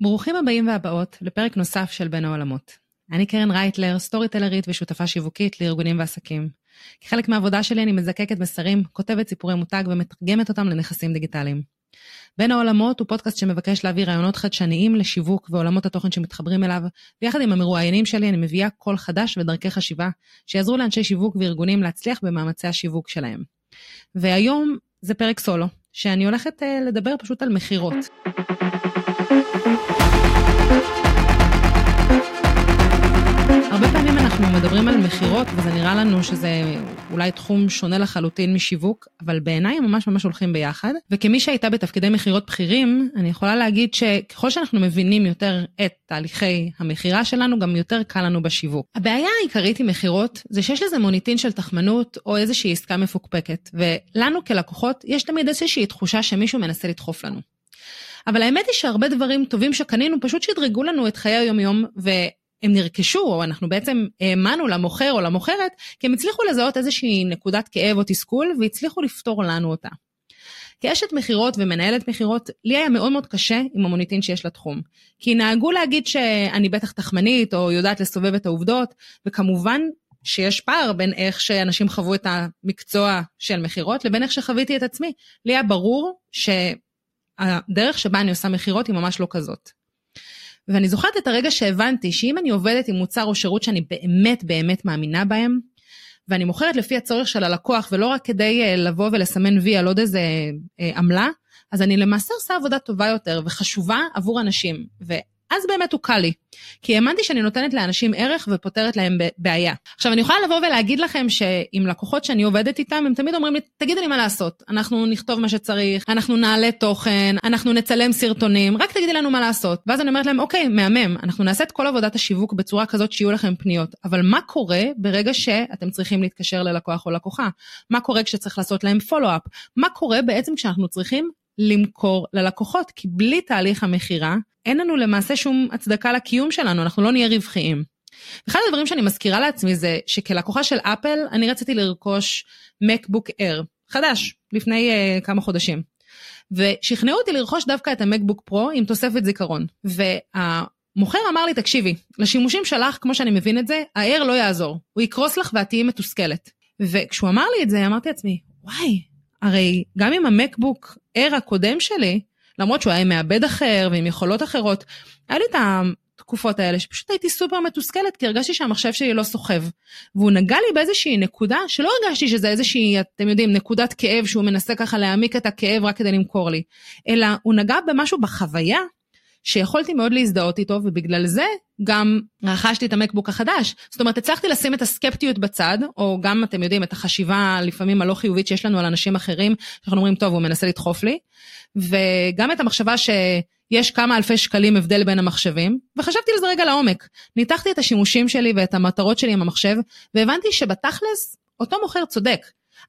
ברוכים הבאים והבאות לפרק נוסף של בין העולמות. אני קרן רייטלר, סטורי טלרית ושותפה שיווקית לארגונים ועסקים. כחלק מהעבודה שלי אני מזקקת מסרים, כותבת סיפורי מותג ומתרגמת אותם לנכסים דיגיטליים. בין העולמות הוא פודקאסט שמבקש להביא רעיונות חדשניים לשיווק ועולמות התוכן שמתחברים אליו, ויחד עם המרואיינים שלי אני מביאה קול חדש ודרכי חשיבה שיעזרו לאנשי שיווק וארגונים להצליח במאמצי השיווק שלהם. והיום זה פרק סולו, שאני הולכת uh, לדבר פשוט על מכירות. אנחנו מדברים על מכירות, וזה נראה לנו שזה אולי תחום שונה לחלוטין משיווק, אבל בעיניי הם ממש ממש הולכים ביחד. וכמי שהייתה בתפקידי מכירות בכירים, אני יכולה להגיד שככל שאנחנו מבינים יותר את תהליכי המכירה שלנו, גם יותר קל לנו בשיווק. הבעיה העיקרית עם מכירות, זה שיש לזה מוניטין של תחמנות או איזושהי עסקה מפוקפקת, ולנו כלקוחות יש תמיד איזושהי תחושה שמישהו מנסה לדחוף לנו. אבל האמת היא שהרבה דברים טובים שקנינו פשוט שדרגו לנו את חיי היומיום, הם נרכשו, או אנחנו בעצם האמנו למוכר או למוכרת, כי הם הצליחו לזהות איזושהי נקודת כאב או תסכול, והצליחו לפתור לנו אותה. כאשת מכירות ומנהלת מכירות, לי היה מאוד מאוד קשה עם המוניטין שיש לתחום. כי נהגו להגיד שאני בטח תחמנית, או יודעת לסובב את העובדות, וכמובן שיש פער בין איך שאנשים חוו את המקצוע של מכירות, לבין איך שחוויתי את עצמי. לי היה ברור שהדרך שבה אני עושה מכירות היא ממש לא כזאת. ואני זוכרת את הרגע שהבנתי שאם אני עובדת עם מוצר או שירות שאני באמת באמת מאמינה בהם, ואני מוכרת לפי הצורך של הלקוח ולא רק כדי אה, לבוא ולסמן וי על עוד איזה אה, עמלה, אז אני למעשה עושה עבודה טובה יותר וחשובה עבור אנשים. אז באמת הוא קל לי. כי האמנתי שאני נותנת לאנשים ערך ופותרת להם בעיה. עכשיו, אני יכולה לבוא ולהגיד לכם שעם לקוחות שאני עובדת איתם, הם תמיד אומרים לי, תגידו לי מה לעשות. אנחנו נכתוב מה שצריך, אנחנו נעלה תוכן, אנחנו נצלם סרטונים, רק תגידי לנו מה לעשות. ואז אני אומרת להם, אוקיי, מהמם, אנחנו נעשה את כל עבודת השיווק בצורה כזאת שיהיו לכם פניות. אבל מה קורה ברגע שאתם צריכים להתקשר ללקוח או לקוחה? מה קורה כשצריך לעשות להם פולו-אפ? מה קורה בעצם כשאנחנו צריכים למכור ללקוחות? כי בלי תהליך המכירה, אין לנו למעשה שום הצדקה לקיום שלנו, אנחנו לא נהיה רווחיים. אחד הדברים שאני מזכירה לעצמי זה שכלקוחה של אפל, אני רציתי לרכוש מקבוק אר, חדש, לפני uh, כמה חודשים. ושכנעו אותי לרכוש דווקא את המקבוק פרו עם תוספת זיכרון. והמוכר אמר לי, תקשיבי, לשימושים שלך, כמו שאני מבין את זה, האר לא יעזור, הוא יקרוס לך ואת תהיי מתוסכלת. וכשהוא אמר לי את זה, אמרתי לעצמי, וואי, הרי גם עם המקבוק אר הקודם שלי, למרות שהוא היה עם מעבד אחר ועם יכולות אחרות. היה לי את התקופות האלה שפשוט הייתי סופר מתוסכלת כי הרגשתי שהמחשב שלי לא סוחב. והוא נגע לי באיזושהי נקודה שלא הרגשתי שזה איזושהי, אתם יודעים, נקודת כאב שהוא מנסה ככה להעמיק את הכאב רק כדי למכור לי, אלא הוא נגע במשהו בחוויה שיכולתי מאוד להזדהות איתו, ובגלל זה גם רכשתי את המקבוק החדש. זאת אומרת, הצלחתי לשים את הסקפטיות בצד, או גם, אתם יודעים, את החשיבה לפעמים הלא חיובית שיש לנו על אנשים אחרים, שאנחנו אומרים, טוב, הוא מנסה לדחוף לי, וגם את המחשבה שיש כמה אלפי שקלים הבדל בין המחשבים, וחשבתי על זה רגע לעומק. ניתחתי את השימושים שלי ואת המטרות שלי עם המחשב, והבנתי שבתכלס, אותו מוכר צודק.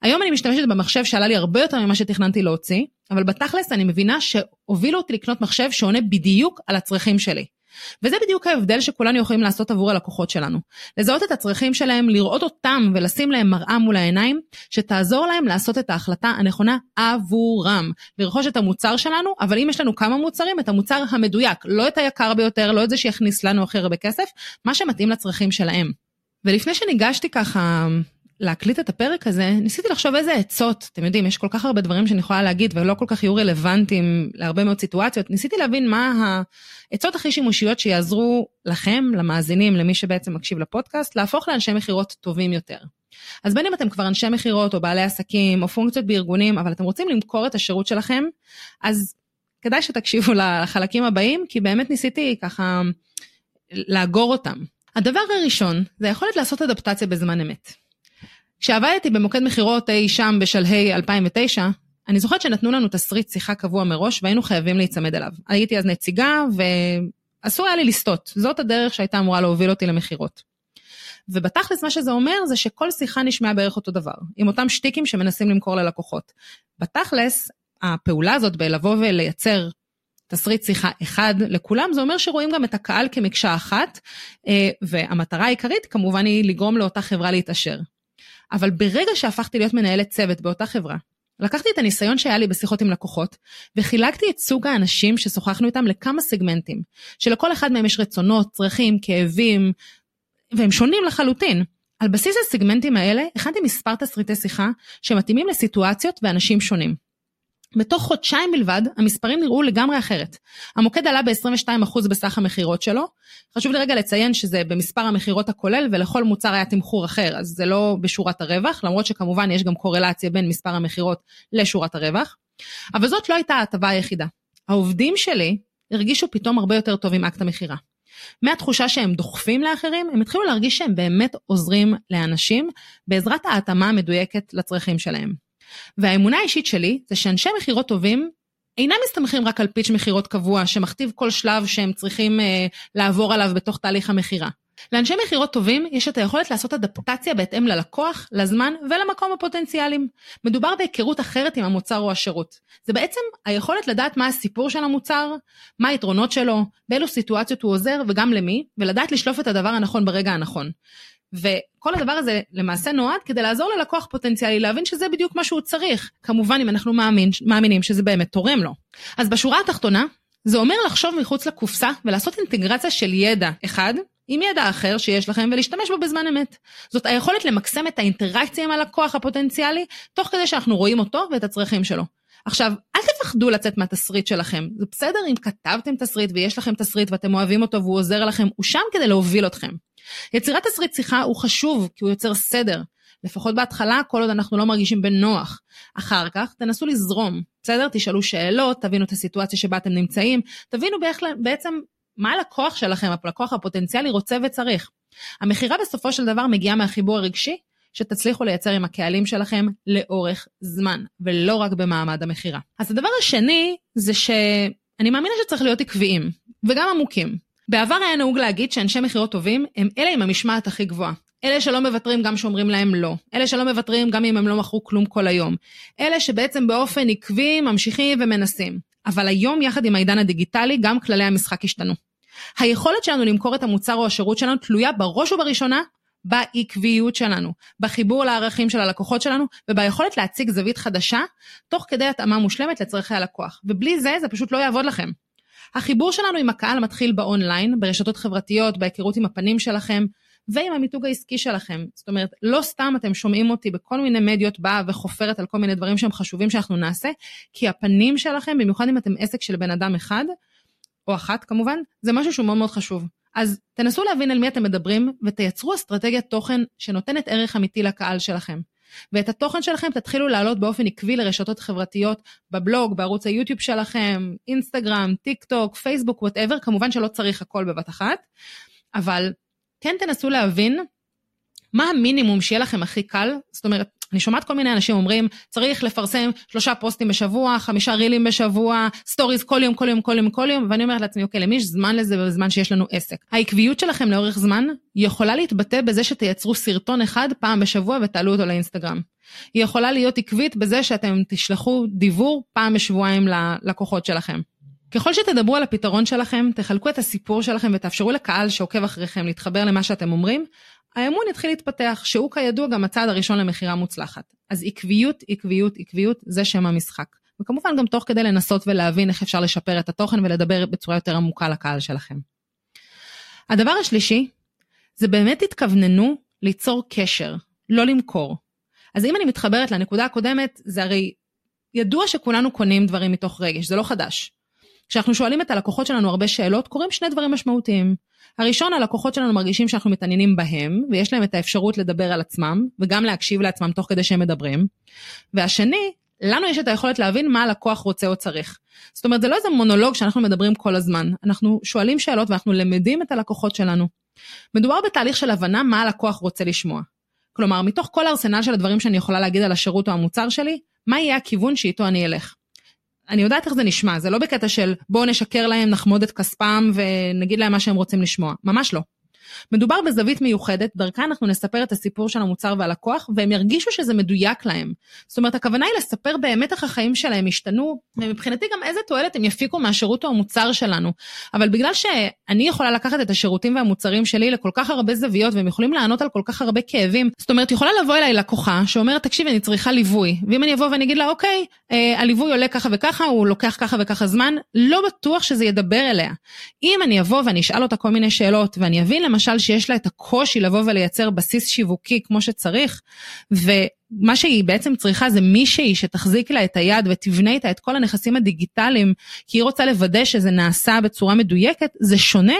היום אני משתמשת במחשב שעלה לי הרבה יותר ממה שתכננתי להוציא, אבל בתכלס אני מבינה שהובילו אותי לקנות מחשב שעונה בדיוק על הצרכים שלי. וזה בדיוק ההבדל שכולנו יכולים לעשות עבור הלקוחות שלנו. לזהות את הצרכים שלהם, לראות אותם ולשים להם מראה מול העיניים, שתעזור להם לעשות את ההחלטה הנכונה עבורם. לרכוש את המוצר שלנו, אבל אם יש לנו כמה מוצרים, את המוצר המדויק, לא את היקר ביותר, לא את זה שיכניס לנו הכי הרבה כסף, מה שמתאים לצרכים שלהם. ולפני שניגשתי ככה להקליט את הפרק הזה, ניסיתי לחשוב איזה עצות, אתם יודעים, יש כל כך הרבה דברים שאני יכולה להגיד ולא כל כך יהיו רלוונטיים להרבה מאוד סיטואציות, ניסיתי להבין מה העצות הכי שימושיות שיעזרו לכם, למאזינים, למי שבעצם מקשיב לפודקאסט, להפוך לאנשי מכירות טובים יותר. אז בין אם אתם כבר אנשי מכירות או בעלי עסקים או פונקציות בארגונים, אבל אתם רוצים למכור את השירות שלכם, אז כדאי שתקשיבו לחלקים הבאים, כי באמת ניסיתי ככה לאגור אותם. הדבר הראשון זה היכולת לעשות אדפטציה בזמן אמת. כשעבדתי במוקד מכירות אי שם בשלהי 2009, אני זוכרת שנתנו לנו תסריט שיחה קבוע מראש והיינו חייבים להיצמד אליו. הייתי אז נציגה ואסור היה לי לסטות, זאת הדרך שהייתה אמורה להוביל אותי למכירות. ובתכלס מה שזה אומר זה שכל שיחה נשמעה בערך אותו דבר, עם אותם שטיקים שמנסים למכור ללקוחות. בתכלס, הפעולה הזאת בלבוא ולייצר תסריט שיחה אחד לכולם, זה אומר שרואים גם את הקהל כמקשה אחת, אה, והמטרה העיקרית כמובן היא לגרום לאותה חברה להתעשר. אבל ברגע שהפכתי להיות מנהלת צוות באותה חברה, לקחתי את הניסיון שהיה לי בשיחות עם לקוחות, וחילקתי את סוג האנשים ששוחחנו איתם לכמה סגמנטים, שלכל אחד מהם יש רצונות, צרכים, כאבים, והם שונים לחלוטין. על בסיס הסגמנטים האלה, הכנתי מספר תסריטי שיחה שמתאימים לסיטואציות ואנשים שונים. בתוך חודשיים בלבד, המספרים נראו לגמרי אחרת. המוקד עלה ב-22% בסך המכירות שלו. חשוב לי רגע לציין שזה במספר המכירות הכולל, ולכל מוצר היה תמחור אחר, אז זה לא בשורת הרווח, למרות שכמובן יש גם קורלציה בין מספר המכירות לשורת הרווח. אבל זאת לא הייתה ההטבה היחידה. העובדים שלי הרגישו פתאום הרבה יותר טוב עם אקט המכירה. מהתחושה שהם דוחפים לאחרים, הם התחילו להרגיש שהם באמת עוזרים לאנשים בעזרת ההתאמה המדויקת לצרכים שלהם. והאמונה האישית שלי זה שאנשי מכירות טובים אינם מסתמכים רק על פיץ' מכירות קבוע שמכתיב כל שלב שהם צריכים אה, לעבור עליו בתוך תהליך המכירה. לאנשי מכירות טובים יש את היכולת לעשות אדפטציה בהתאם ללקוח, לזמן ולמקום הפוטנציאליים. מדובר בהיכרות אחרת עם המוצר או השירות. זה בעצם היכולת לדעת מה הסיפור של המוצר, מה היתרונות שלו, באילו סיטואציות הוא עוזר וגם למי, ולדעת לשלוף את הדבר הנכון ברגע הנכון. וכל הדבר הזה למעשה נועד כדי לעזור ללקוח פוטנציאלי להבין שזה בדיוק מה שהוא צריך, כמובן אם אנחנו מאמין, מאמינים שזה באמת תורם לו. אז בשורה התחתונה, זה אומר לחשוב מחוץ לקופסה ולעשות אינטגרציה של ידע אחד עם ידע אחר שיש לכם ולהשתמש בו בזמן אמת. זאת היכולת למקסם את האינטראקציה עם הלקוח הפוטנציאלי, תוך כדי שאנחנו רואים אותו ואת הצרכים שלו. עכשיו, אל תפחדו לצאת מהתסריט שלכם. זה בסדר אם כתבתם תסריט ויש לכם תסריט ואתם אוהבים אותו והוא עוזר לכם, הוא שם כדי להוביל אתכם. יצירת תסריט שיחה הוא חשוב כי הוא יוצר סדר. לפחות בהתחלה, כל עוד אנחנו לא מרגישים בנוח. אחר כך, תנסו לזרום, בסדר? תשאלו שאלות, תבינו את הסיטואציה שבה אתם נמצאים, תבינו בעצם מה הלקוח שלכם, הלקוח הפוטנציאלי רוצה וצריך. המכירה בסופו של דבר מגיעה מהחיבור הרגשי שתצליחו לייצר עם הקהלים שלכם לאורך זמן, ולא רק במעמד המכירה. אז הדבר השני זה שאני מאמינה שצריך להיות עקביים, וגם עמוקים. בעבר היה נהוג להגיד שאנשי מכירות טובים הם אלה עם המשמעת הכי גבוהה. אלה שלא מוותרים גם שאומרים להם לא. אלה שלא מוותרים גם אם הם לא מכרו כלום כל היום. אלה שבעצם באופן עקבי ממשיכים ומנסים. אבל היום, יחד עם העידן הדיגיטלי, גם כללי המשחק השתנו. היכולת שלנו למכור את המוצר או השירות שלנו תלויה בראש ובראשונה בעקביות שלנו, בחיבור לערכים של הלקוחות שלנו וביכולת להציג זווית חדשה, תוך כדי התאמה מושלמת לצרכי הלקוח. ובלי זה, זה פשוט לא יעבוד לכם. החיבור שלנו עם הקהל מתחיל באונליין, ברשתות חברתיות, בהיכרות עם הפנים שלכם, ועם המיתוג העסקי שלכם. זאת אומרת, לא סתם אתם שומעים אותי בכל מיני מדיות באה וחופרת על כל מיני דברים שהם חשובים שאנחנו נעשה, כי הפנים שלכם, במיוחד אם אתם עסק של בן אדם אחד, או אחת כמובן, זה משהו שהוא מאוד מאוד חשוב. אז תנסו להבין על מי אתם מדברים ותייצרו אסטרטגיית תוכן שנותנת ערך אמיתי לקהל שלכם. ואת התוכן שלכם תתחילו להעלות באופן עקבי לרשתות חברתיות, בבלוג, בערוץ היוטיוב שלכם, אינסטגרם, טיק טוק, פייסבוק, whatever, כמובן שלא צריך הכל בבת אחת, אבל כן תנסו להבין מה המינימום שיהיה לכם הכי קל, זאת אומרת, אני שומעת כל מיני אנשים אומרים, צריך לפרסם שלושה פוסטים בשבוע, חמישה רילים בשבוע, stories כל יום, כל יום, כל יום, כל יום, ואני אומרת לעצמי, אוקיי, למי יש זמן לזה בזמן שיש לנו עסק? העקביות שלכם לאורך זמן יכולה להתבטא בזה שתייצרו סרטון אחד פעם בשבוע ותעלו אותו לאינסטגרם. היא יכולה להיות עקבית בזה שאתם תשלחו דיוור פעם בשבועיים ללקוחות שלכם. ככל שתדברו על הפתרון שלכם, תחלקו את הסיפור שלכם ותאפשרו לקהל שעוקב אחריכם להתחבר למה שאתם אומרים, האמון יתחיל להתפתח, שהוא כידוע גם הצעד הראשון למכירה מוצלחת. אז עקביות, עקביות, עקביות, זה שם המשחק. וכמובן גם תוך כדי לנסות ולהבין איך אפשר לשפר את התוכן ולדבר בצורה יותר עמוקה לקהל שלכם. הדבר השלישי, זה באמת תתכווננו ליצור קשר, לא למכור. אז אם אני מתחברת לנקודה הקודמת, זה הרי ידוע שכולנו קונים דברים מתוך רגש, זה לא חדש. כשאנחנו שואלים את הלקוחות שלנו הרבה שאלות, קורים שני דברים משמעותיים. הראשון, הלקוחות שלנו מרגישים שאנחנו מתעניינים בהם, ויש להם את האפשרות לדבר על עצמם, וגם להקשיב לעצמם תוך כדי שהם מדברים. והשני, לנו יש את היכולת להבין מה הלקוח רוצה או צריך. זאת אומרת, זה לא איזה מונולוג שאנחנו מדברים כל הזמן. אנחנו שואלים שאלות ואנחנו למדים את הלקוחות שלנו. מדובר בתהליך של הבנה מה הלקוח רוצה לשמוע. כלומר, מתוך כל הארסנל של הדברים שאני יכולה להגיד על השירות או המוצר שלי, מה יהיה הכיוון שאיתו אני אלך. אני יודעת איך זה נשמע, זה לא בקטע של בואו נשקר להם, נחמוד את כספם ונגיד להם מה שהם רוצים לשמוע, ממש לא. מדובר בזווית מיוחדת, דרכה אנחנו נספר את הסיפור של המוצר והלקוח, והם ירגישו שזה מדויק להם. זאת אומרת, הכוונה היא לספר באמת איך החיים שלהם השתנו, ומבחינתי גם איזה תועלת הם יפיקו מהשירות או המוצר שלנו. אבל בגלל שאני יכולה לקחת את השירותים והמוצרים שלי לכל כך הרבה זוויות, והם יכולים לענות על כל כך הרבה כאבים, זאת אומרת, יכולה לבוא אליי לקוחה שאומרת, תקשיבי, אני צריכה ליווי. ואם אני אבוא ואני אגיד לה, אוקיי, אה, הליווי עולה ככה וככה, הוא לוקח ככה וככה זמן, לא בטוח שזה ידבר אליה. אם אני אבוא ואני אשאל אותה כל מיני שאלות, ואני אבין למשל שיש לה את הקושי לבוא ולייצר בסיס שיווקי כמו שצריך, ומה שהיא בעצם צריכה זה מישהי שתחזיק לה את היד ותבנה איתה את כל הנכסים הדיגיטליים, כי היא רוצה לוודא שזה נעשה בצורה מדויקת, זה שונה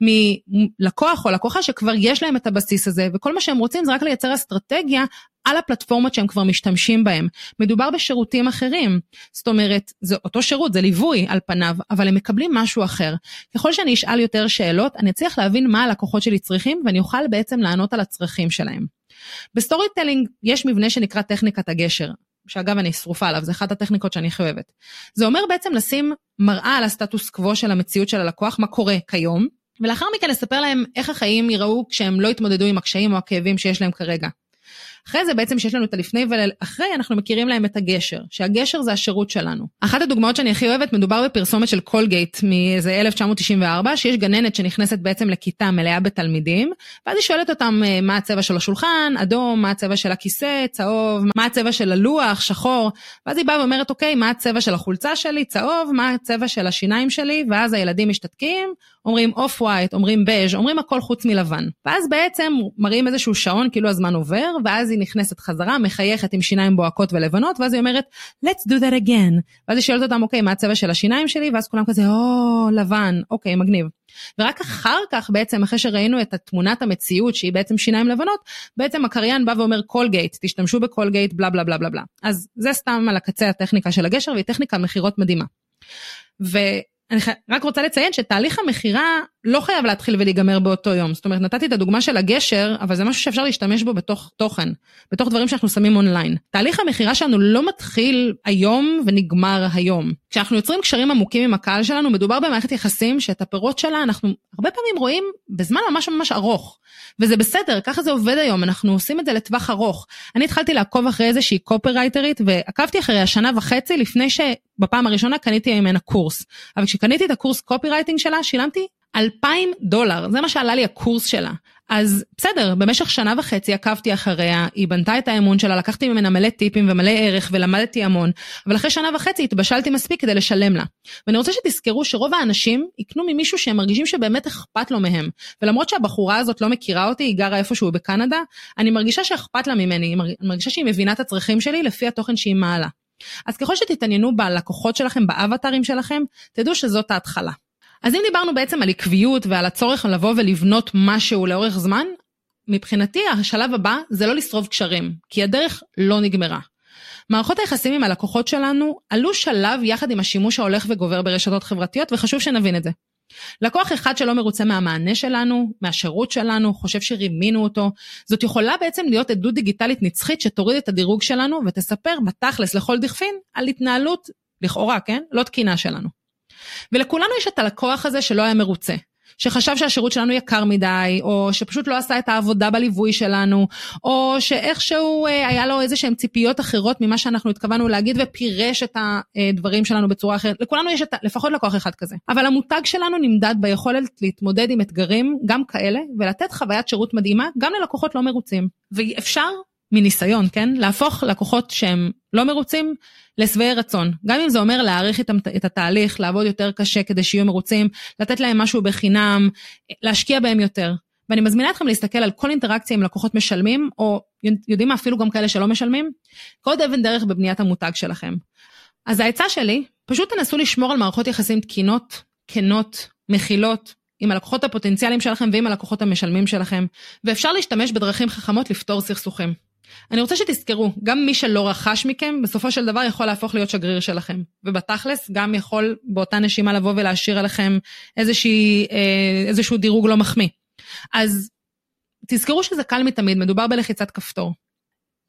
מלקוח או לקוחה שכבר יש להם את הבסיס הזה, וכל מה שהם רוצים זה רק לייצר אסטרטגיה על הפלטפורמות שהם כבר משתמשים בהם. מדובר בשירותים אחרים. זאת אומרת, זה אותו שירות, זה ליווי על פניו, אבל הם מקבלים משהו אחר. ככל שאני אשאל יותר שאלות, אני אצליח להבין מה הלקוחות שלי צריכים, ואני אוכל בעצם לענות על הצרכים שלהם. ב storytelling יש מבנה שנקרא טכניקת הגשר. שאגב אני שרופה עליו, זה אחת הטכניקות שאני הכי אוהבת. זה אומר בעצם לשים מראה על הסטטוס קוו של המציאות של הלקוח, מה קורה כיום, ולאחר מכן לספר להם איך החיים ייראו כשהם לא יתמודדו עם הקשיים או הכאבים שיש להם כרגע. אחרי זה בעצם שיש לנו את הלפני ולאחרי, אנחנו מכירים להם את הגשר, שהגשר זה השירות שלנו. אחת הדוגמאות שאני הכי אוהבת, מדובר בפרסומת של קולגייט מאיזה 1994, שיש גננת שנכנסת בעצם לכיתה מלאה בתלמידים, ואז היא שואלת אותם אה, מה הצבע של השולחן, אדום, מה הצבע של הכיסא, צהוב, מה הצבע של הלוח, שחור, ואז היא באה ואומרת, אוקיי, מה הצבע של החולצה שלי, צהוב, מה הצבע של השיניים שלי, ואז הילדים משתתקים, אומרים off white, אומרים בז', אומרים הכל חוץ מלבן. ואז בעצם מראים איזשהו שעון, כאילו הזמן עובר, ואז היא נכנסת חזרה, מחייכת עם שיניים בוהקות ולבנות, ואז היא אומרת, let's do that again. ואז היא שואלת אותם, אוקיי, מה הצבע של השיניים שלי? ואז כולם כזה, או, לבן, אוקיי, מגניב. ורק אחר כך בעצם, אחרי שראינו את תמונת המציאות שהיא בעצם שיניים לבנות, בעצם הקריין בא ואומר קולגייט, תשתמשו בקולגייט, בלה בלה בלה בלה בלה. אז זה סתם על הקצה הטכניקה של הגשר, והיא טכניקת מכירות מדהימה. ו... אני רק רוצה לציין שתהליך המכירה לא חייב להתחיל ולהיגמר באותו יום. זאת אומרת, נתתי את הדוגמה של הגשר, אבל זה משהו שאפשר להשתמש בו בתוך תוכן, בתוך דברים שאנחנו שמים אונליין. תהליך המכירה שלנו לא מתחיל היום ונגמר היום. כשאנחנו יוצרים קשרים עמוקים עם הקהל שלנו, מדובר במערכת יחסים שאת הפירות שלה אנחנו הרבה פעמים רואים בזמן ממש ממש ארוך. וזה בסדר, ככה זה עובד היום, אנחנו עושים את זה לטווח ארוך. אני התחלתי לעקוב אחרי איזושהי קופרייטרית, ועקבתי אחרי שנה וחצי לפני שבפעם הראשונה קניתי ממנה קורס. אבל כשקניתי את הקורס קופירייטינג שלה, שילמתי 2,000 דולר, זה מה שעלה לי הקורס שלה. אז בסדר, במשך שנה וחצי עקבתי אחריה, היא בנתה את האמון שלה, לקחתי ממנה מלא טיפים ומלא ערך ולמדתי המון, אבל אחרי שנה וחצי התבשלתי מספיק כדי לשלם לה. ואני רוצה שתזכרו שרוב האנשים יקנו ממישהו שהם מרגישים שבאמת אכפת לו מהם. ולמרות שהבחורה הזאת לא מכירה אותי, היא גרה איפשהו בקנדה, אני מרגישה שאכפת לה ממני, אני מרגישה שהיא מבינה את הצרכים שלי לפי התוכן שהיא מעלה. אז ככל שתתעניינו בלקוחות שלכם, באבטרים שלכם, תדעו שזאת ההתחלה. אז אם דיברנו בעצם על עקביות ועל הצורך לבוא ולבנות משהו לאורך זמן, מבחינתי השלב הבא זה לא לשרוף קשרים, כי הדרך לא נגמרה. מערכות היחסים עם הלקוחות שלנו עלו שלב יחד עם השימוש ההולך וגובר ברשתות חברתיות, וחשוב שנבין את זה. לקוח אחד שלא מרוצה מהמענה שלנו, מהשירות שלנו, חושב שרימינו אותו, זאת יכולה בעצם להיות עדות דיגיטלית נצחית שתוריד את הדירוג שלנו ותספר בתכלס לכל דכפין על התנהלות, לכאורה, כן? לא תקינה שלנו. ולכולנו יש את הלקוח הזה שלא היה מרוצה. שחשב שהשירות שלנו יקר מדי, או שפשוט לא עשה את העבודה בליווי שלנו, או שאיכשהו אה, היה לו איזה שהן ציפיות אחרות ממה שאנחנו התכוונו להגיד ופירש את הדברים שלנו בצורה אחרת. לכולנו יש את, לפחות לקוח אחד כזה. אבל המותג שלנו נמדד ביכולת להתמודד עם אתגרים, גם כאלה, ולתת חוויית שירות מדהימה גם ללקוחות לא מרוצים. ואפשר מניסיון, כן? להפוך לקוחות שהם לא מרוצים לשבעי רצון. גם אם זה אומר להעריך את, את התהליך, לעבוד יותר קשה כדי שיהיו מרוצים, לתת להם משהו בחינם, להשקיע בהם יותר. ואני מזמינה אתכם להסתכל על כל אינטראקציה עם לקוחות משלמים, או יודעים מה, אפילו גם כאלה שלא משלמים, קוד אבן דרך בבניית המותג שלכם. אז העצה שלי, פשוט תנסו לשמור על מערכות יחסים תקינות, כנות, מכילות, עם הלקוחות הפוטנציאליים שלכם ועם הלקוחות המשלמים שלכם, ואפשר להשתמש בדרכים חכמות לפתור סכסוכים. אני רוצה שתזכרו, גם מי שלא רכש מכם, בסופו של דבר יכול להפוך להיות שגריר שלכם. ובתכלס, גם יכול באותה נשימה לבוא ולהשאיר עליכם איזושהי, אה, איזשהו דירוג לא מחמיא. אז תזכרו שזה קל מתמיד, מדובר בלחיצת כפתור.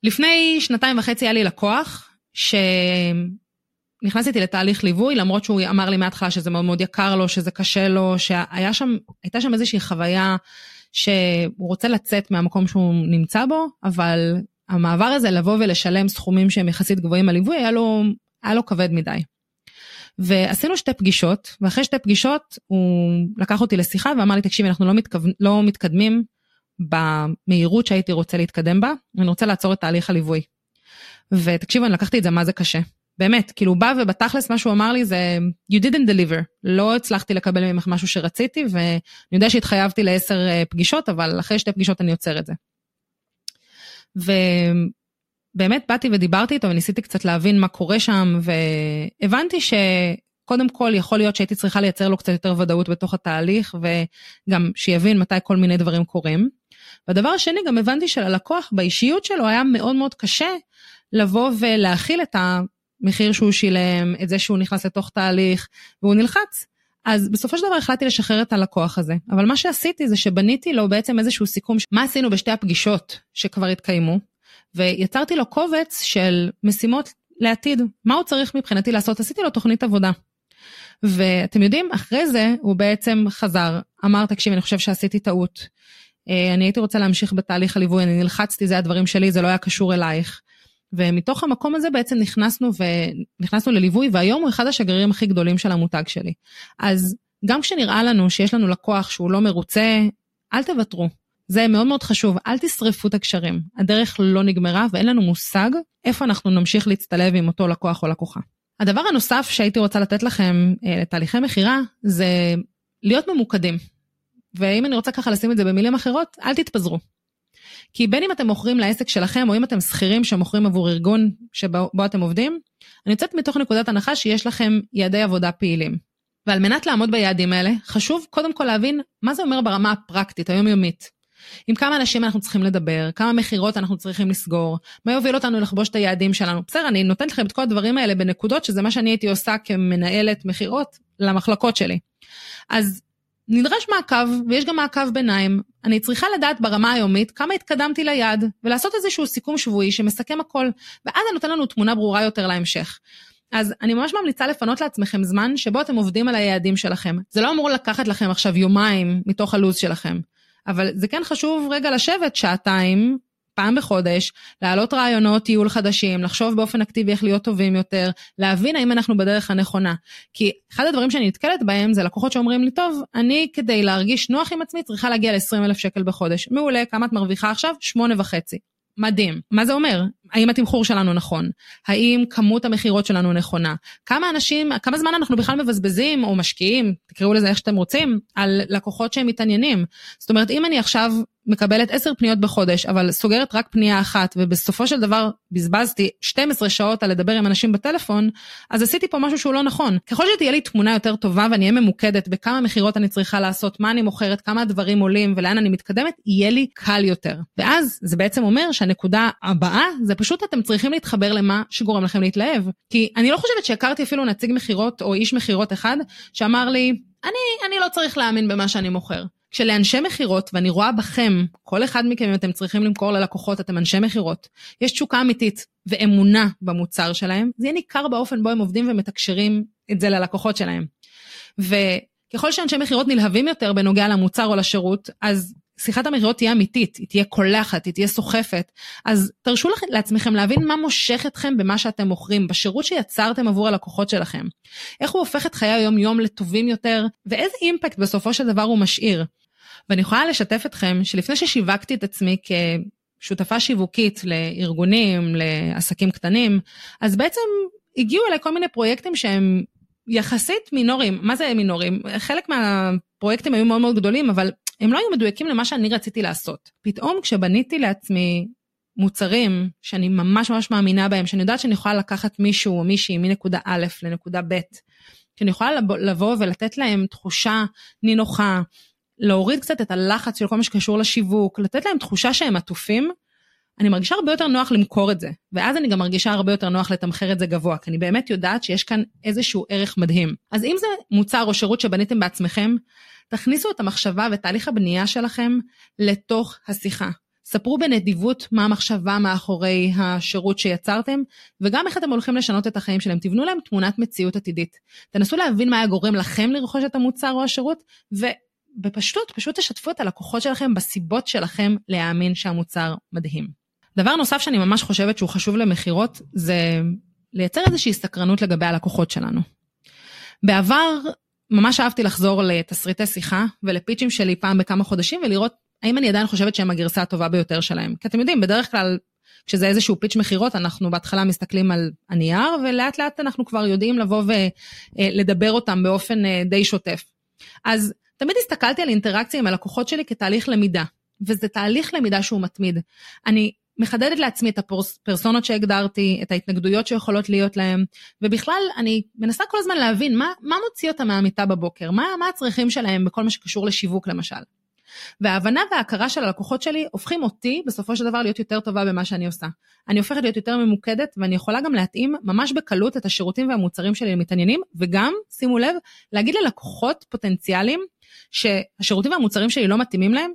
לפני שנתיים וחצי היה לי לקוח, שנכנס איתי לתהליך ליווי, למרות שהוא אמר לי מההתחלה שזה מאוד מאוד יקר לו, שזה קשה לו, שהייתה שם, שם איזושהי חוויה שהוא רוצה לצאת מהמקום שהוא נמצא בו, אבל המעבר הזה לבוא ולשלם סכומים שהם יחסית גבוהים על ליווי, היה לו, היה לו כבד מדי. ועשינו שתי פגישות, ואחרי שתי פגישות הוא לקח אותי לשיחה ואמר לי, תקשיבי, אנחנו לא, מתכו... לא מתקדמים במהירות שהייתי רוצה להתקדם בה, אני רוצה לעצור את תהליך הליווי. ותקשיבו, אני לקחתי את זה מה זה קשה. באמת, כאילו הוא בא ובתכלס מה שהוא אמר לי זה you didn't deliver, לא הצלחתי לקבל ממך משהו שרציתי ואני יודע שהתחייבתי לעשר אה, פגישות, אבל אחרי שתי פגישות אני עוצר את זה. ובאמת באתי ודיברתי איתו וניסיתי קצת להבין מה קורה שם והבנתי שקודם כל יכול להיות שהייתי צריכה לייצר לו קצת יותר ודאות בתוך התהליך וגם שיבין מתי כל מיני דברים קורים. והדבר השני גם הבנתי שללקוח באישיות שלו היה מאוד מאוד קשה לבוא ולהכיל את המחיר שהוא שילם, את זה שהוא נכנס לתוך תהליך והוא נלחץ. אז בסופו של דבר החלטתי לשחרר את הלקוח הזה. אבל מה שעשיתי זה שבניתי לו בעצם איזשהו סיכום, מה עשינו בשתי הפגישות שכבר התקיימו, ויצרתי לו קובץ של משימות לעתיד, מה הוא צריך מבחינתי לעשות, עשיתי לו תוכנית עבודה. ואתם יודעים, אחרי זה הוא בעצם חזר, אמר, תקשיב, אני חושב שעשיתי טעות. אה, אני הייתי רוצה להמשיך בתהליך הליווי, אני נלחצתי, זה הדברים שלי, זה לא היה קשור אלייך. ומתוך המקום הזה בעצם נכנסנו ונכנסנו לליווי, והיום הוא אחד השגרירים הכי גדולים של המותג שלי. אז גם כשנראה לנו שיש לנו לקוח שהוא לא מרוצה, אל תוותרו. זה מאוד מאוד חשוב, אל תשרפו את הקשרים. הדרך לא נגמרה ואין לנו מושג איפה אנחנו נמשיך להצטלב עם אותו לקוח או לקוחה. הדבר הנוסף שהייתי רוצה לתת לכם אה, לתהליכי מכירה זה להיות ממוקדים. ואם אני רוצה ככה לשים את זה במילים אחרות, אל תתפזרו. כי בין אם אתם מוכרים לעסק שלכם, או אם אתם שכירים שמוכרים עבור ארגון שבו אתם עובדים, אני יוצאת מתוך נקודת הנחה שיש לכם יעדי עבודה פעילים. ועל מנת לעמוד ביעדים האלה, חשוב קודם כל להבין מה זה אומר ברמה הפרקטית, היומיומית. עם כמה אנשים אנחנו צריכים לדבר, כמה מכירות אנחנו צריכים לסגור, מה יוביל אותנו לכבוש את היעדים שלנו. בסדר, אני נותנת לכם את כל הדברים האלה בנקודות, שזה מה שאני הייתי עושה כמנהלת מכירות למחלקות שלי. אז נדרש מעקב, ויש גם מעקב ביניים. אני צריכה לדעת ברמה היומית כמה התקדמתי ליעד, ולעשות איזשהו סיכום שבועי שמסכם הכל, ואז זה נותן לנו תמונה ברורה יותר להמשך. אז אני ממש ממליצה לפנות לעצמכם זמן שבו אתם עובדים על היעדים שלכם. זה לא אמור לקחת לכם עכשיו יומיים מתוך הלו"ז שלכם, אבל זה כן חשוב רגע לשבת שעתיים פעם בחודש, להעלות רעיונות טיול חדשים, לחשוב באופן אקטיבי איך להיות טובים יותר, להבין האם אנחנו בדרך הנכונה. כי אחד הדברים שאני נתקלת בהם זה לקוחות שאומרים לי, טוב, אני כדי להרגיש נוח עם עצמי צריכה להגיע ל-20 אלף שקל בחודש. מעולה, כמה את מרוויחה עכשיו? שמונה וחצי. מדהים. מה זה אומר? האם התמחור שלנו נכון? האם כמות המכירות שלנו נכונה? כמה אנשים, כמה זמן אנחנו בכלל מבזבזים או משקיעים, תקראו לזה איך שאתם רוצים, על לקוחות שהם מתעניינים. זאת אומרת, אם אני עכשיו מקבלת 10 פניות בחודש, אבל סוגרת רק פנייה אחת, ובסופו של דבר בזבזתי 12 שעות על לדבר עם אנשים בטלפון, אז עשיתי פה משהו שהוא לא נכון. ככל שתהיה לי תמונה יותר טובה ואני אהיה ממוקדת בכמה מכירות אני צריכה לעשות, מה אני מוכרת, כמה הדברים עולים ולאן אני מתקדמת, יהיה לי קל יותר. ואז זה בעצם אומר שהנקודה הבאה זה פשוט אתם צריכים להתחבר למה שגורם לכם להתלהב. כי אני לא חושבת שהכרתי אפילו נציג מכירות או איש מכירות אחד שאמר לי, אני, אני לא צריך להאמין במה שאני מוכר. כשלאנשי מכירות, ואני רואה בכם, כל אחד מכם, אם אתם צריכים למכור ללקוחות, אתם אנשי מכירות, יש תשוקה אמיתית ואמונה במוצר שלהם, זה יהיה ניכר באופן בו הם עובדים ומתקשרים את זה ללקוחות שלהם. וככל שאנשי מכירות נלהבים יותר בנוגע למוצר או לשירות, אז שיחת המכירות תהיה אמיתית, היא תהיה קולחת, היא תהיה סוחפת. אז תרשו לכ, לעצמכם להבין מה מושך אתכם במה שאתם מוכרים, בשירות שיצרתם עבור הלקוחות שלכם. איך הוא הופך את חיי היום-יום לטובים יותר, ואיזה אימפקט בסופו של דבר הוא משאיר. ואני יכולה לשתף אתכם שלפני ששיווקתי את עצמי כשותפה שיווקית לארגונים, לעסקים קטנים, אז בעצם הגיעו אליי כל מיני פרויקטים שהם יחסית מינוריים. מה זה מינוריים? חלק מהפרויקטים היו מאוד מאוד גדולים, אבל הם לא היו מדויקים למה שאני רציתי לעשות. פתאום כשבניתי לעצמי מוצרים שאני ממש ממש מאמינה בהם, שאני יודעת שאני יכולה לקחת מישהו או מישהי מנקודה א' לנקודה ב', שאני יכולה לבוא ולתת להם תחושה נינוחה, להוריד קצת את הלחץ של כל מה שקשור לשיווק, לתת להם תחושה שהם עטופים, אני מרגישה הרבה יותר נוח למכור את זה, ואז אני גם מרגישה הרבה יותר נוח לתמחר את זה גבוה, כי אני באמת יודעת שיש כאן איזשהו ערך מדהים. אז אם זה מוצר או שירות שבניתם בעצמכם, תכניסו את המחשבה ותהליך הבנייה שלכם לתוך השיחה. ספרו בנדיבות מה המחשבה מאחורי השירות שיצרתם, וגם איך אתם הולכים לשנות את החיים שלהם. תבנו להם תמונת מציאות עתידית. תנסו להבין מה היה גורם לכם לרכוש את המוצר או השירות, ו... בפשטות, פשוט תשתפו את הלקוחות שלכם בסיבות שלכם להאמין שהמוצר מדהים. דבר נוסף שאני ממש חושבת שהוא חשוב למכירות, זה לייצר איזושהי סקרנות לגבי הלקוחות שלנו. בעבר, ממש אהבתי לחזור לתסריטי שיחה ולפיצ'ים שלי פעם בכמה חודשים ולראות האם אני עדיין חושבת שהם הגרסה הטובה ביותר שלהם. כי אתם יודעים, בדרך כלל כשזה איזשהו פיץ' מכירות, אנחנו בהתחלה מסתכלים על הנייר, ולאט לאט אנחנו כבר יודעים לבוא ולדבר אותם באופן אה, די שוטף. אז תמיד הסתכלתי על אינטראקציה עם הלקוחות שלי כתהליך למידה, וזה תהליך למידה שהוא מתמיד. אני מחדדת לעצמי את הפרסונות שהגדרתי, את ההתנגדויות שיכולות להיות להם, ובכלל אני מנסה כל הזמן להבין מה, מה מוציא אותם מהמיטה בבוקר, מה, מה הצרכים שלהם בכל מה שקשור לשיווק למשל. וההבנה וההכרה של הלקוחות שלי הופכים אותי בסופו של דבר להיות יותר טובה במה שאני עושה. אני הופכת להיות יותר ממוקדת ואני יכולה גם להתאים ממש בקלות את השירותים והמוצרים שלי למתעניינים, וגם, שימו לב, להגיד ללקוחות פוטנציאליים שהשירותים והמוצרים שלי לא מתאימים להם,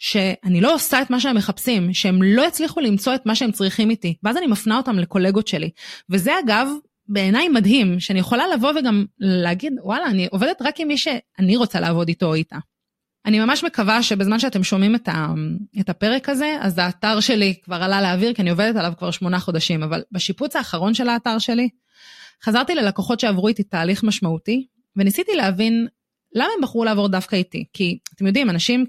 שאני לא עושה את מה שהם מחפשים, שהם לא יצליחו למצוא את מה שהם צריכים איתי, ואז אני מפנה אותם לקולגות שלי. וזה אגב, בעיניי מדהים, שאני יכולה לבוא וגם להגיד, וואלה, אני עובדת רק עם מי שאני רוצה לעבוד איתו או איתה. אני ממש מקווה שבזמן שאתם שומעים את, ה, את הפרק הזה, אז האתר שלי כבר עלה לאוויר, כי אני עובדת עליו כבר שמונה חודשים, אבל בשיפוץ האחרון של האתר שלי, חזרתי ללקוחות שעברו איתי תהליך משמעותי, וניסיתי להבין למה הם בחרו לעבור דווקא איתי. כי אתם יודעים, אנשים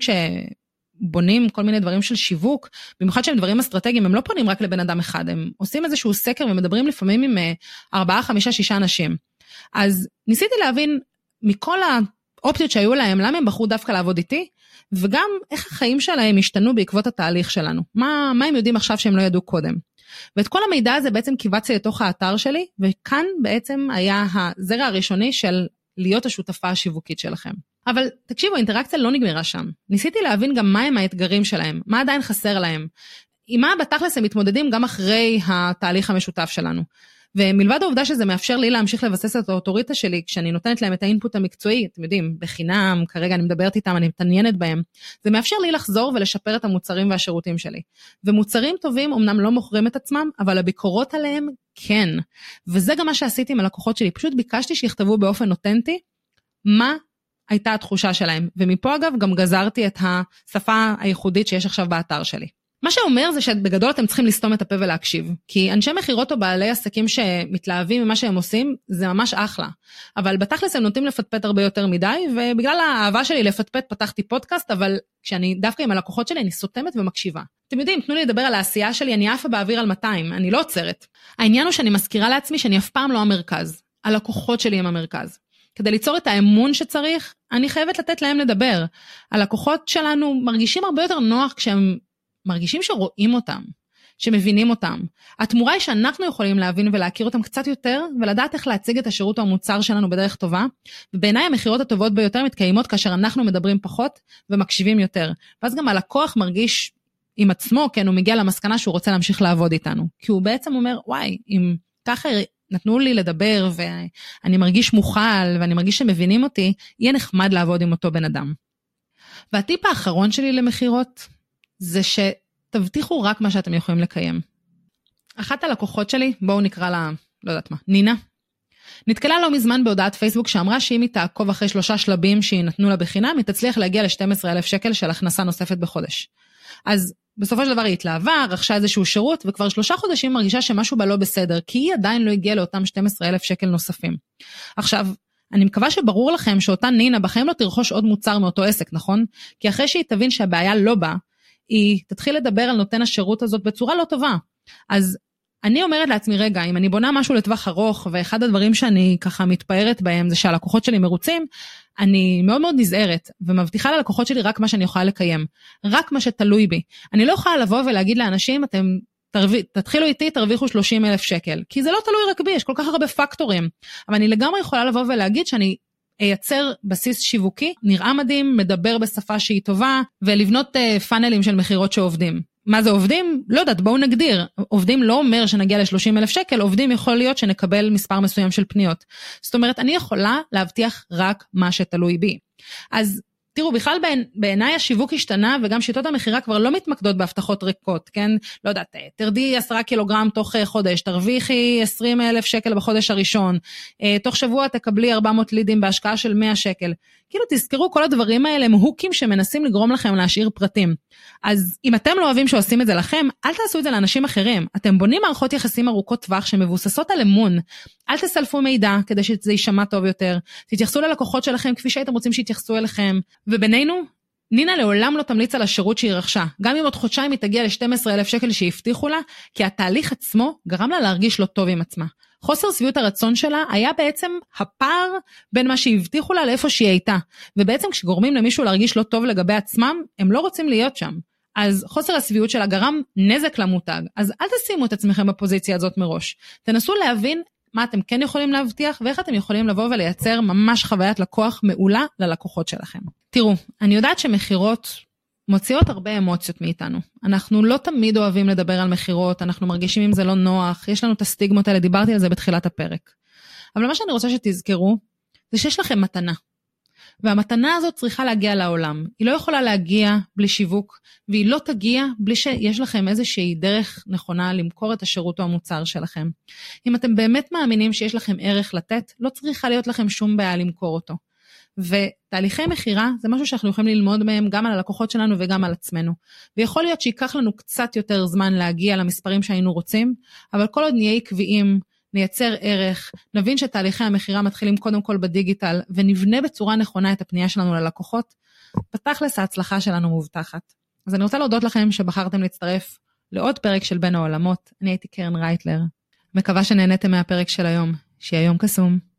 כשבונים כל מיני דברים של שיווק, במיוחד שהם דברים אסטרטגיים, הם לא פונים רק לבן אדם אחד, הם עושים איזשהו סקר ומדברים לפעמים עם אה, ארבעה, חמישה, שישה אנשים. אז ניסיתי להבין מכל. האופציות שהיו להם, למה הם בחרו דווקא לעבוד איתי, וגם איך החיים שלהם השתנו בעקבות התהליך שלנו. מה, מה הם יודעים עכשיו שהם לא ידעו קודם. ואת כל המידע הזה בעצם קיבצתי לתוך האתר שלי, וכאן בעצם היה הזרע הראשוני של להיות השותפה השיווקית שלכם. אבל תקשיבו, האינטראקציה לא נגמרה שם. ניסיתי להבין גם מהם האתגרים שלהם, מה עדיין חסר להם. עם מה בתכלס הם מתמודדים גם אחרי התהליך המשותף שלנו. ומלבד העובדה שזה מאפשר לי להמשיך לבסס את האוטוריטה שלי כשאני נותנת להם את האינפוט המקצועי, אתם יודעים, בחינם, כרגע אני מדברת איתם, אני מתעניינת בהם, זה מאפשר לי לחזור ולשפר את המוצרים והשירותים שלי. ומוצרים טובים אמנם לא מוכרים את עצמם, אבל הביקורות עליהם כן. וזה גם מה שעשיתי עם הלקוחות שלי, פשוט ביקשתי שיכתבו באופן אותנטי מה הייתה התחושה שלהם. ומפה אגב גם גזרתי את השפה הייחודית שיש עכשיו באתר שלי. מה שאומר זה שבגדול אתם צריכים לסתום את הפה ולהקשיב. כי אנשי מכירות או בעלי עסקים שמתלהבים ממה שהם עושים, זה ממש אחלה. אבל בתכלס הם נוטים לפטפט הרבה יותר מדי, ובגלל האהבה שלי לפטפט פתחתי פודקאסט, אבל כשאני דווקא עם הלקוחות שלי, אני סותמת ומקשיבה. אתם יודעים, תנו לי לדבר על העשייה שלי, אני עפה באוויר על 200, אני לא עוצרת. העניין הוא שאני מזכירה לעצמי שאני אף פעם לא המרכז. הלקוחות שלי הם המרכז. כדי ליצור את האמון שצריך, אני חייבת לתת להם לדבר. הלקוחות שלנו מרגישים הרבה יותר נוח כשהם מרגישים שרואים אותם, שמבינים אותם. התמורה היא שאנחנו יכולים להבין ולהכיר אותם קצת יותר, ולדעת איך להציג את השירות או המוצר שלנו בדרך טובה, ובעיניי המכירות הטובות ביותר מתקיימות כאשר אנחנו מדברים פחות ומקשיבים יותר. ואז גם הלקוח מרגיש עם עצמו, כן, הוא מגיע למסקנה שהוא רוצה להמשיך לעבוד איתנו. כי הוא בעצם אומר, וואי, אם ככה נתנו לי לדבר ואני מרגיש מוכל ואני מרגיש שמבינים אותי, יהיה נחמד לעבוד עם אותו בן אדם. והטיפ האחרון שלי למכירות זה שתבטיחו רק מה שאתם יכולים לקיים. אחת הלקוחות שלי, בואו נקרא לה, לא יודעת מה, נינה, נתקלה לא מזמן בהודעת פייסבוק שאמרה שאם היא תעקוב אחרי שלושה שלבים שיינתנו לה בחינם, היא תצליח להגיע ל-12,000 שקל של הכנסה נוספת בחודש. אז בסופו של דבר היא התלהבה, רכשה איזשהו שירות, וכבר שלושה חודשים מרגישה שמשהו בה לא בסדר, כי היא עדיין לא הגיעה לאותם 12,000 שקל נוספים. עכשיו, אני מקווה שברור לכם שאותה נינה בחיים לא תרכוש עוד מוצר מאותו עסק, נכון? כי אחרי שהיא תבין שהבעיה לא בה, היא תתחיל לדבר על נותן השירות הזאת בצורה לא טובה. אז אני אומרת לעצמי, רגע, אם אני בונה משהו לטווח ארוך, ואחד הדברים שאני ככה מתפארת בהם זה שהלקוחות שלי מרוצים, אני מאוד מאוד נזהרת, ומבטיחה ללקוחות שלי רק מה שאני יכולה לקיים. רק מה שתלוי בי. אני לא יכולה לבוא ולהגיד לאנשים, אתם תרו... תתחילו איתי, תרוויחו 30 אלף שקל. כי זה לא תלוי רק בי, יש כל כך הרבה פקטורים. אבל אני לגמרי יכולה לבוא ולהגיד שאני אייצר בסיס שיווקי, נראה מדהים, מדבר בשפה שהיא טובה, ולבנות uh, פאנלים של מכירות שעובדים. מה זה עובדים? לא יודעת, בואו נגדיר. עובדים לא אומר שנגיע ל-30 אלף שקל, עובדים יכול להיות שנקבל מספר מסוים של פניות. זאת אומרת, אני יכולה להבטיח רק מה שתלוי בי. אז תראו, בכלל בעיניי השיווק השתנה וגם שיטות המכירה כבר לא מתמקדות בהבטחות ריקות, כן? לא יודעת, תרדי עשרה קילוגרם תוך אה, חודש, תרוויחי 20 אלף שקל בחודש הראשון, אה, תוך שבוע תקבלי 400 לידים בהשקעה של 100 שקל. כאילו תזכרו כל הדברים האלה הם הוקים שמנסים לגרום לכם להשאיר פרטים. אז אם אתם לא אוהבים שעושים את זה לכם, אל תעשו את זה לאנשים אחרים. אתם בונים מערכות יחסים ארוכות טווח שמבוססות על אמון. אל תסלפו מידע כדי שזה יישמע טוב יותר. תתייחסו ללקוחות שלכם כפי שהייתם רוצים שיתייחסו אליכם. ובינינו, נינה לעולם לא תמליץ על השירות שהיא רכשה, גם אם עוד חודשיים היא תגיע ל-12,000 שקל שהבטיחו לה, כי התהליך עצמו גרם לה להרגיש לא טוב עם עצמה. חוסר שביעות הרצון שלה היה בעצם הפער בין מה שהבטיחו לה לאיפה שהיא הייתה. ובעצם כשגורמים למישהו להרגיש לא טוב לגבי עצמם, הם לא רוצים להיות שם. אז חוסר השביעות שלה גרם נזק למותג, אז אל תשימו את עצמכם בפוזיציה הזאת מראש. תנסו להבין מה אתם כן יכולים להבטיח ואיך אתם יכולים לבוא ולייצר ממש חוויית לקוח מעולה ללקוחות שלכם. תראו, אני יודעת שמכירות מוציאות הרבה אמוציות מאיתנו. אנחנו לא תמיד אוהבים לדבר על מכירות, אנחנו מרגישים עם זה לא נוח, יש לנו את הסטיגמות האלה, דיברתי על זה בתחילת הפרק. אבל מה שאני רוצה שתזכרו, זה שיש לכם מתנה. והמתנה הזאת צריכה להגיע לעולם. היא לא יכולה להגיע בלי שיווק, והיא לא תגיע בלי שיש לכם איזושהי דרך נכונה למכור את השירות או המוצר שלכם. אם אתם באמת מאמינים שיש לכם ערך לתת, לא צריכה להיות לכם שום בעיה למכור אותו. ותהליכי מכירה זה משהו שאנחנו יכולים ללמוד מהם גם על הלקוחות שלנו וגם על עצמנו. ויכול להיות שייקח לנו קצת יותר זמן להגיע למספרים שהיינו רוצים, אבל כל עוד נהיה עקביים, נייצר ערך, נבין שתהליכי המכירה מתחילים קודם כל בדיגיטל, ונבנה בצורה נכונה את הפנייה שלנו ללקוחות, בתכלס ההצלחה שלנו מובטחת. אז אני רוצה להודות לכם שבחרתם להצטרף לעוד פרק של בין העולמות. אני הייתי קרן רייטלר. מקווה שנהניתם מהפרק של היום. שיהיה יום קסום.